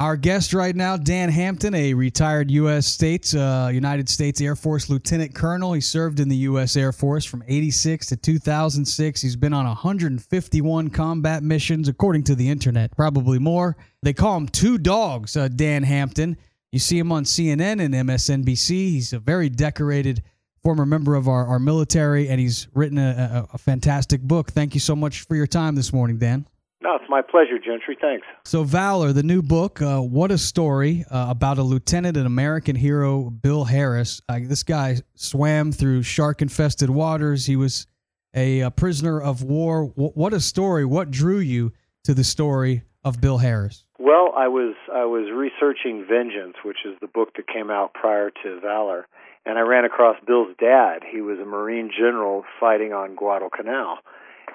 Our guest right now, Dan Hampton, a retired U.S. States, uh, United States Air Force Lieutenant Colonel. He served in the U.S. Air Force from 86 to 2006. He's been on 151 combat missions, according to the internet, probably more. They call him Two Dogs, uh, Dan Hampton. You see him on CNN and MSNBC. He's a very decorated former member of our, our military, and he's written a, a, a fantastic book. Thank you so much for your time this morning, Dan. No, it's my pleasure, Gentry. Thanks. So, Valor, the new book, uh, what a story uh, about a lieutenant and American hero, Bill Harris. Uh, this guy swam through shark infested waters. He was a, a prisoner of war. W- what a story. What drew you to the story of Bill Harris? Well, I was I was researching Vengeance, which is the book that came out prior to Valor, and I ran across Bill's dad. He was a Marine general fighting on Guadalcanal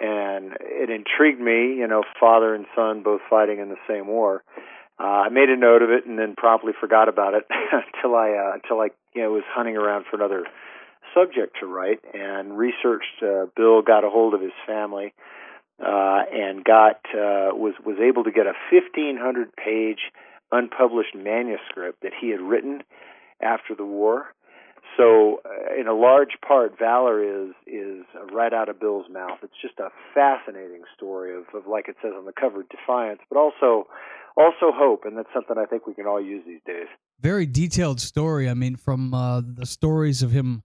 and it intrigued me. You know, father and son both fighting in the same war. Uh, I made a note of it and then promptly forgot about it until I uh, until I you know was hunting around for another subject to write and researched. Uh, Bill got a hold of his family uh, and got uh, was was able to get a 1500 page unpublished manuscript that he had written after the war so, uh, in a large part, Valor is is right out of Bill's mouth. It's just a fascinating story of, of like it says on the cover, defiance, but also also hope, and that's something I think we can all use these days. Very detailed story. I mean, from uh, the stories of him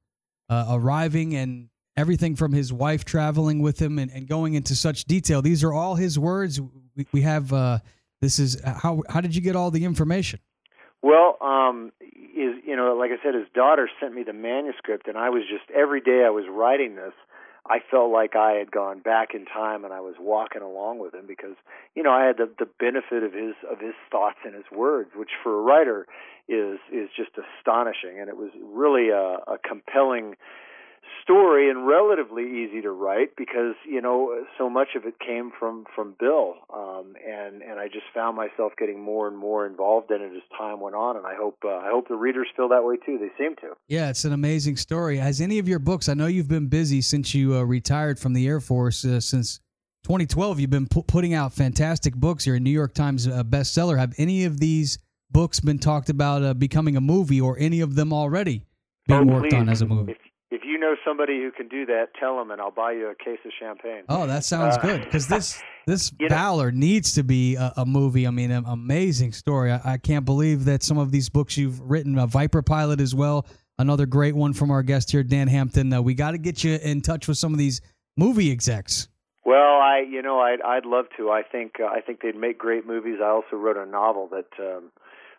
uh, arriving and everything from his wife traveling with him and, and, going into such detail. These are all his words. We, we have uh, this is how how did you get all the information? Well, um, you know, like I said, his daughter sent me the manuscript, and I was just every day I was writing this. I felt like I had gone back in time and I was walking along with him because you know I had the the benefit of his of his thoughts and his words, which for a writer is is just astonishing, and it was really a, a compelling story and relatively easy to write because you know so much of it came from from Bill. Um, and and I just found myself getting more and more involved in it as time went on. And I hope uh, I hope the readers feel that way too. They seem to. Yeah it's an amazing story. Has any of your books I know you've been busy since you uh, retired from the Air Force uh, since 2012 you've been pu- putting out fantastic books. You're a New York Times uh, bestseller. Have any of these books been talked about uh, becoming a movie or any of them already being oh, worked please. on as a movie? If, know somebody who can do that, tell them, and I'll buy you a case of champagne. Oh, that sounds uh, good because this this Valor know, needs to be a, a, movie. I mean, an amazing story. I, I, can't believe that some of these books you've written, a Viper Pilot as well, another great one from our guest here, Dan Hampton. Uh, we got to get you in touch with some of these movie execs. Well, I you know I'd I'd love to. I think uh, I think they'd make great movies. I also wrote a novel that. Um,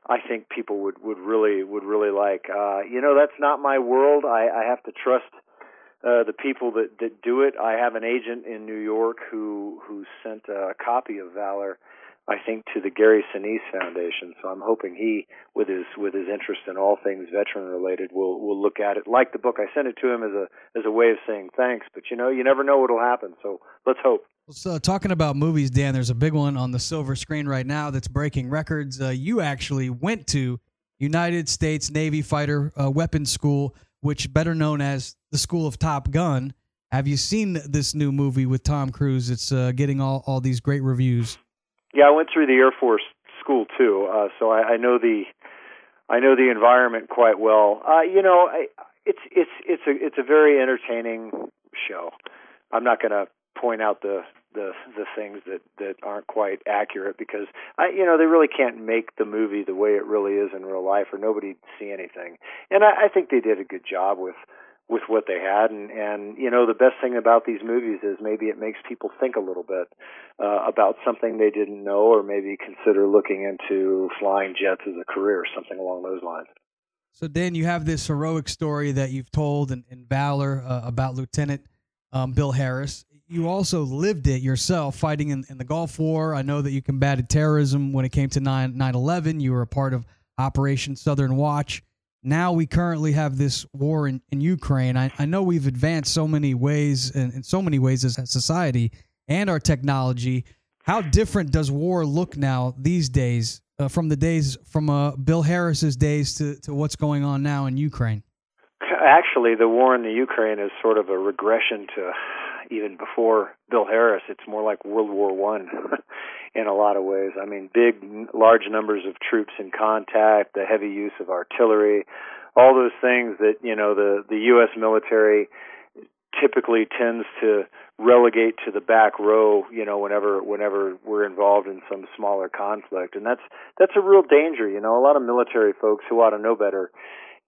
I think people would would really would really like. Uh, you know, that's not my world. I, I have to trust uh, the people that that do it. I have an agent in New York who who sent a copy of Valor, I think, to the Gary Sinise Foundation. So I'm hoping he, with his with his interest in all things veteran related, will will look at it like the book. I sent it to him as a as a way of saying thanks. But you know, you never know what'll happen. So let's hope. So, talking about movies, Dan, there's a big one on the silver screen right now that's breaking records. Uh, you actually went to United States Navy Fighter uh, Weapons School, which better known as the School of Top Gun. Have you seen this new movie with Tom Cruise? It's uh, getting all, all these great reviews. Yeah, I went through the Air Force school too, uh, so I, I know the I know the environment quite well. Uh, you know, I, it's it's it's a it's a very entertaining show. I'm not going to point out the the the things that that aren't quite accurate because I you know they really can't make the movie the way it really is in real life or nobody'd see anything. And I, I think they did a good job with with what they had and and you know the best thing about these movies is maybe it makes people think a little bit uh, about something they didn't know or maybe consider looking into flying jets as a career or something along those lines. So Dan, you have this heroic story that you've told in, in Valor uh, about Lieutenant um, Bill Harris you also lived it yourself fighting in, in, the Gulf War. I know that you combated terrorism when it came to 9 11. You were a part of Operation Southern Watch. now we currently have this war in, in Ukraine. I, I know we've advanced so many ways in, in so many ways as a society and our technology. How different does war look now these days uh, from the days from uh, Bill Harris's days to, to what's going on now in Ukraine? Actually, the war in the Ukraine is sort of a regression to even before Bill Harris. It's more like World War One in a lot of ways. I mean, big, large numbers of troops in contact, the heavy use of artillery, all those things that you know the the U.S. military typically tends to relegate to the back row you know whenever whenever we're involved in some smaller conflict and that's that's a real danger you know a lot of military folks who ought to know better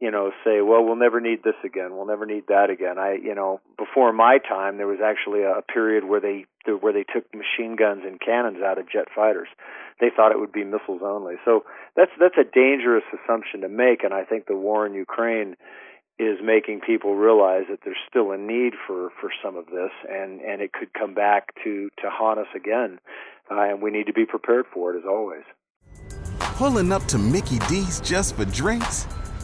you know, say, well, we'll never need this again. We'll never need that again. I, you know, before my time, there was actually a period where they where they took machine guns and cannons out of jet fighters. They thought it would be missiles only. So that's that's a dangerous assumption to make, and I think the war in Ukraine is making people realize that there's still a need for for some of this, and and it could come back to to haunt us again, uh, and we need to be prepared for it as always. Pulling up to Mickey D's just for drinks.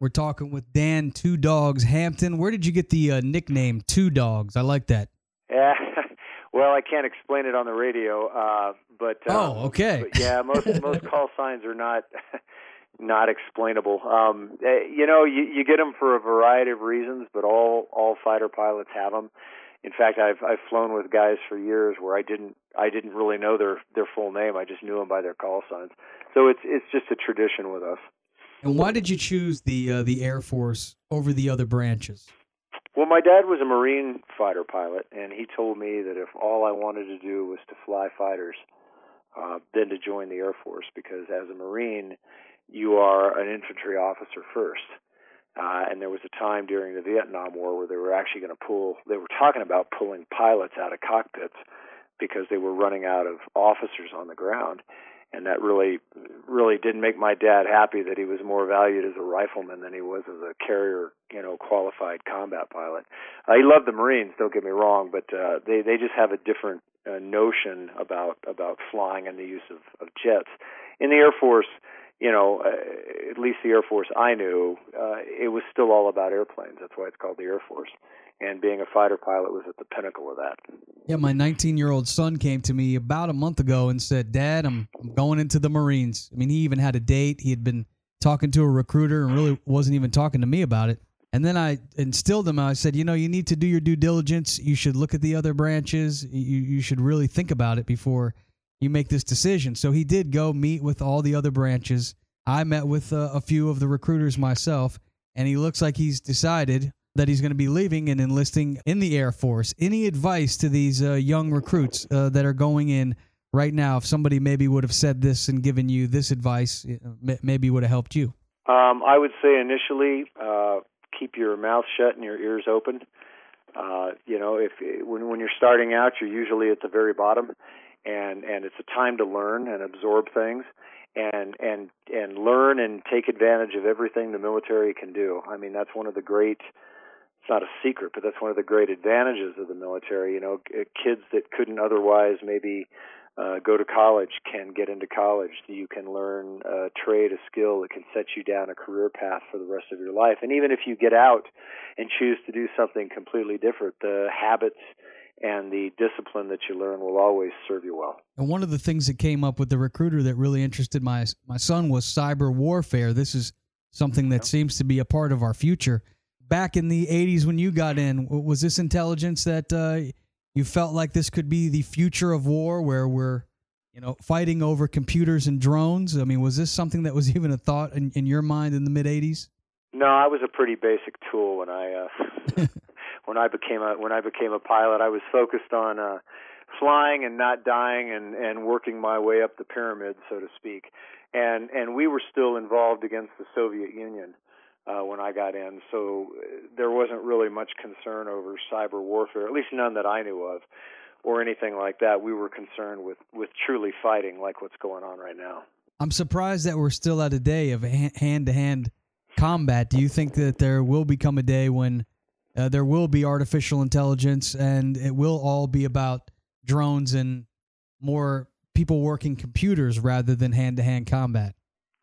We're talking with Dan Two Dogs Hampton. Where did you get the uh, nickname Two Dogs? I like that. Yeah, well, I can't explain it on the radio, uh, but uh, oh, okay. But yeah, most most call signs are not not explainable. Um, eh, you know, you, you get them for a variety of reasons, but all all fighter pilots have them. In fact, I've I've flown with guys for years where I didn't I didn't really know their their full name. I just knew them by their call signs. So it's it's just a tradition with us. And why did you choose the uh, the Air Force over the other branches? Well, my dad was a Marine fighter pilot, and he told me that if all I wanted to do was to fly fighters, uh, then to join the Air Force, because as a Marine, you are an infantry officer first. Uh, and there was a time during the Vietnam War where they were actually going to pull, they were talking about pulling pilots out of cockpits because they were running out of officers on the ground and that really really didn't make my dad happy that he was more valued as a rifleman than he was as a carrier you know qualified combat pilot. Uh, he loved the marines don't get me wrong but uh, they they just have a different uh, notion about about flying and the use of of jets. In the air force you know, uh, at least the Air Force I knew, uh, it was still all about airplanes. That's why it's called the Air Force and being a fighter pilot was at the pinnacle of that. Yeah, my 19 year old son came to me about a month ago and said, Dad, I'm, I'm going into the Marines. I mean, he even had a date. He had been talking to a recruiter and really wasn't even talking to me about it. And then I instilled him. I said, you know, you need to do your due diligence. You should look at the other branches. You, you should really think about it before you make this decision. So he did go meet with all the other branches. I met with uh, a few of the recruiters myself, and he looks like he's decided that he's going to be leaving and enlisting in the Air Force. Any advice to these uh, young recruits uh, that are going in right now? If somebody maybe would have said this and given you this advice, maybe would have helped you. Um, I would say initially, uh, keep your mouth shut and your ears open. Uh, you know, if when when you're starting out, you're usually at the very bottom, and and it's a time to learn and absorb things and and and learn and take advantage of everything the military can do. I mean, that's one of the great it's not a secret, but that's one of the great advantages of the military. You know, kids that couldn't otherwise maybe uh, go to college can get into college. You can learn a trade, a skill that can set you down a career path for the rest of your life. And even if you get out and choose to do something completely different, the habits and the discipline that you learn will always serve you well. And one of the things that came up with the recruiter that really interested my my son was cyber warfare. This is something that seems to be a part of our future. Back in the 80s when you got in, was this intelligence that uh, you felt like this could be the future of war where we're you know fighting over computers and drones? I mean was this something that was even a thought in, in your mind in the mid 80s no i was a pretty basic tool when i uh when i became a when i became a pilot. I was focused on uh flying and not dying and and working my way up the pyramid so to speak. And and we were still involved against the soviet union uh, when I got in. So uh, there wasn't really much concern over cyber warfare, at least none that I knew of, or anything like that. We were concerned with with truly fighting, like what's going on right now. I'm surprised that we're still at a day of hand to hand combat. Do you think that there will become a day when uh, there will be artificial intelligence and it will all be about drones and more people working computers rather than hand to hand combat?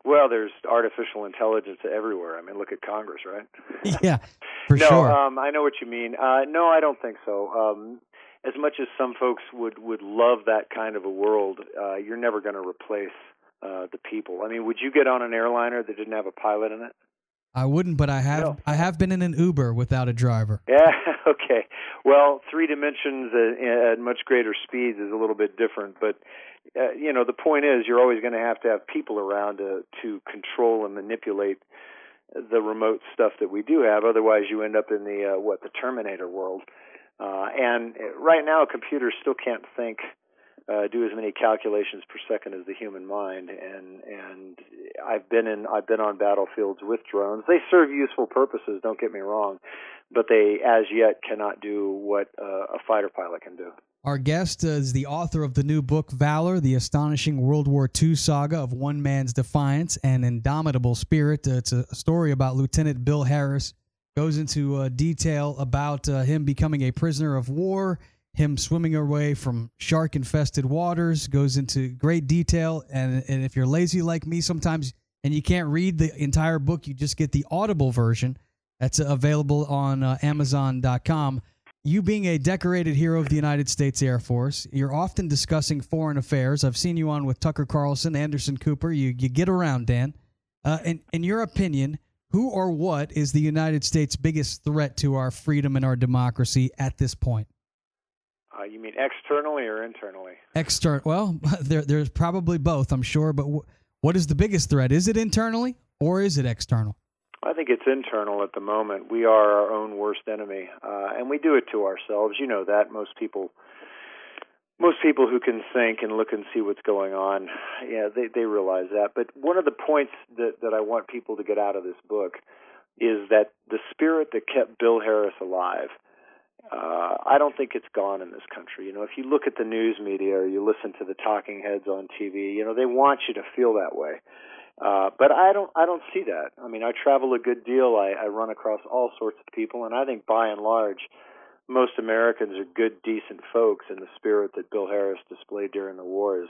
Well, there's artificial intelligence everywhere. I mean, look at Congress, right? yeah, for no, sure. um, I know what you mean. Uh, no, I don't think so. Um, as much as some folks would would love that kind of a world, uh, you're never going to replace uh, the people. I mean, would you get on an airliner that didn't have a pilot in it? I wouldn't, but I have. No. I have been in an Uber without a driver. Yeah. Okay. Well, three dimensions at, at much greater speeds is a little bit different, but uh, you know the point is you're always going to have to have people around to to control and manipulate the remote stuff that we do have. Otherwise, you end up in the uh, what the Terminator world. Uh, and right now, computers still can't think uh, do as many calculations per second as the human mind. And and I've been in I've been on battlefields with drones. They serve useful purposes. Don't get me wrong, but they as yet cannot do what uh, a fighter pilot can do. Our guest is the author of the new book Valor: The Astonishing World War II Saga of One Man's Defiance and Indomitable Spirit. It's a story about Lieutenant Bill Harris. Goes into uh, detail about uh, him becoming a prisoner of war him swimming away from shark infested waters goes into great detail. And, and if you're lazy like me sometimes and you can't read the entire book you just get the audible version. That's available on uh, amazon.com you being a decorated hero of the united states air force you're often discussing foreign affairs. I've seen you on with tucker carlson anderson cooper. You, you get around dan. Uh, in, in your opinion who or what is the united states biggest threat to our freedom and our democracy at this point mean externally or internally? External. Well, there, there's probably both, I'm sure. But w- what is the biggest threat? Is it internally or is it external? I think it's internal at the moment. We are our own worst enemy, uh, and we do it to ourselves. You know that most people, most people who can think and look and see what's going on, yeah, they they realize that. But one of the points that that I want people to get out of this book is that the spirit that kept Bill Harris alive uh, I don't think it's gone in this country. You know, if you look at the news media or you listen to the talking heads on TV, you know, they want you to feel that way. Uh, but I don't, I don't see that. I mean, I travel a good deal. I, I run across all sorts of people, and I think by and large, most Americans are good, decent folks, and the spirit that Bill Harris displayed during the war is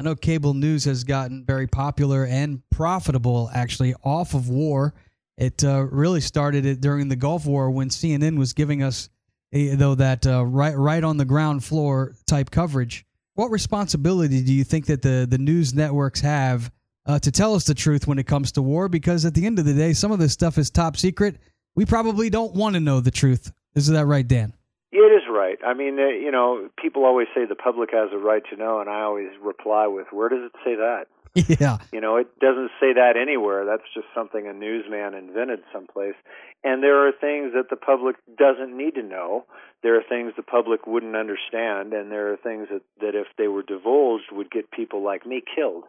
I know cable news has gotten very popular and profitable actually off of war. It uh, really started it during the Gulf War when CNN was giving us a, though that uh, right right on the ground floor type coverage. What responsibility do you think that the the news networks have uh, to tell us the truth when it comes to war? Because at the end of the day, some of this stuff is top secret. We probably don't want to know the truth. Is that right, Dan? Right. I mean, uh, you know, people always say the public has a right to know, and I always reply with, "Where does it say that?" Yeah. You know, it doesn't say that anywhere. That's just something a newsman invented someplace. And there are things that the public doesn't need to know. There are things the public wouldn't understand, and there are things that, that if they were divulged would get people like me killed.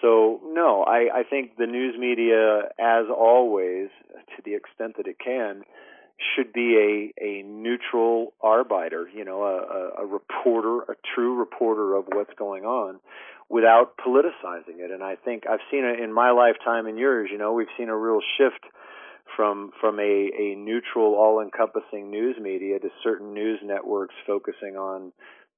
So no, I, I think the news media, as always, to the extent that it can, should be a, a neutral arbiter, you know, a, a, reporter, a true reporter of what's going on without politicizing it. And I think I've seen it in my lifetime and yours, you know, we've seen a real shift from from a, a neutral, all encompassing news media to certain news networks focusing on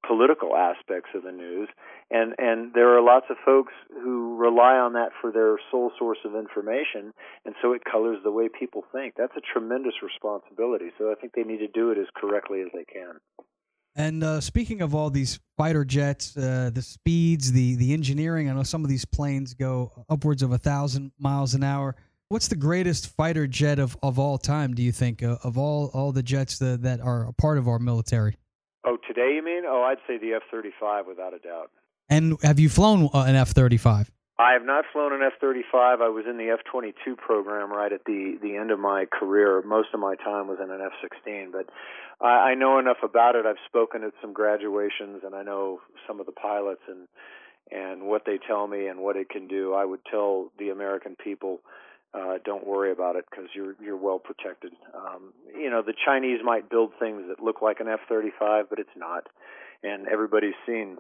political aspects of the news and and there are lots of folks who rely on that for their sole source of information and so it colors the way people think that's a tremendous responsibility so i think they need to do it as correctly as they can and uh, speaking of all these fighter jets, uh, the speeds, the the engineering, I know some of these planes go upwards of a thousand miles an hour. What's the greatest fighter jet of, of all time? Do you think uh, of all all the jets that, that are a part of our military? Today you mean? Oh, I'd say the F thirty five without a doubt. And have you flown uh, an F thirty five? I have not flown an F thirty five. I was in the F twenty two program right at the the end of my career. Most of my time was in an F sixteen, but I, I know enough about it. I've spoken at some graduations, and I know some of the pilots and and what they tell me and what it can do. I would tell the American people uh, don't worry about it because you're you're well protected. Um, you know, the Chinese might build things that look like an F-35, but it's not, and everybody's seen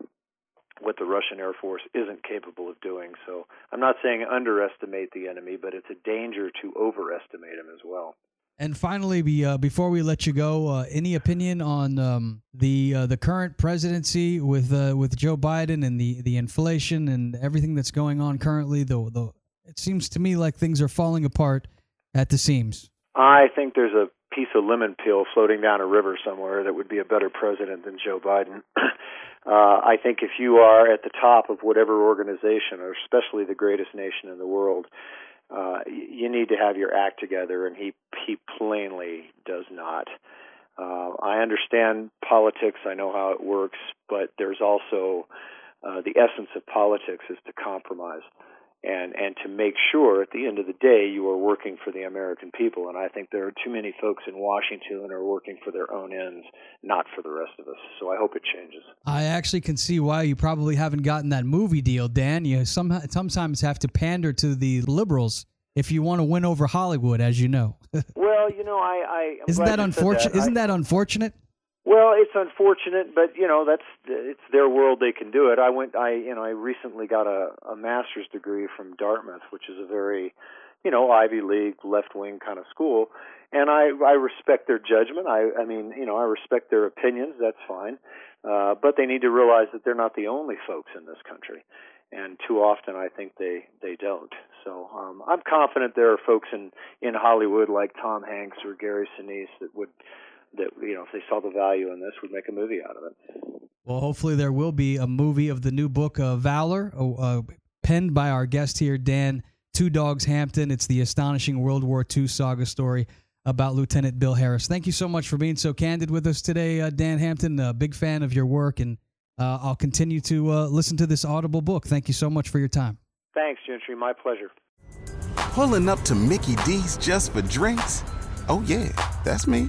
what the Russian Air Force isn't capable of doing. So I'm not saying underestimate the enemy, but it's a danger to overestimate him as well. And finally, be, uh, before we let you go, uh, any opinion on um, the uh, the current presidency with uh, with Joe Biden and the, the inflation and everything that's going on currently? The the it seems to me like things are falling apart at the seams. I think there's a piece of lemon peel floating down a river somewhere that would be a better president than Joe Biden. uh, I think if you are at the top of whatever organization, or especially the greatest nation in the world, uh, you need to have your act together, and he he plainly does not. Uh, I understand politics. I know how it works, but there's also uh, the essence of politics is to compromise and and to make sure at the end of the day you are working for the American people. And I think there are too many folks in Washington who are working for their own ends, not for the rest of us. So I hope it changes. I actually can see why you probably haven't gotten that movie deal, Dan. You some, sometimes have to pander to the liberals if you want to win over Hollywood, as you know. well, you know, I, I isn't that unfortunate? Isn't I, that unfortunate? Well, it's unfortunate, but you know that's it's their world; they can do it. I went, I you know, I recently got a, a master's degree from Dartmouth, which is a very, you know, Ivy League left wing kind of school, and I I respect their judgment. I I mean, you know, I respect their opinions. That's fine, uh, but they need to realize that they're not the only folks in this country, and too often I think they they don't. So um, I'm confident there are folks in in Hollywood like Tom Hanks or Gary Sinise that would that you know if they saw the value in this would make a movie out of it. Well, hopefully there will be a movie of the new book of uh, Valor, uh, uh, penned by our guest here, Dan Two Dogs Hampton. It's the astonishing World War II saga story about Lieutenant Bill Harris. Thank you so much for being so candid with us today, uh, Dan Hampton. A big fan of your work, and uh, I'll continue to uh, listen to this Audible book. Thank you so much for your time. Thanks, Gentry. My pleasure. Pulling up to Mickey D's just for drinks? Oh, yeah, that's me.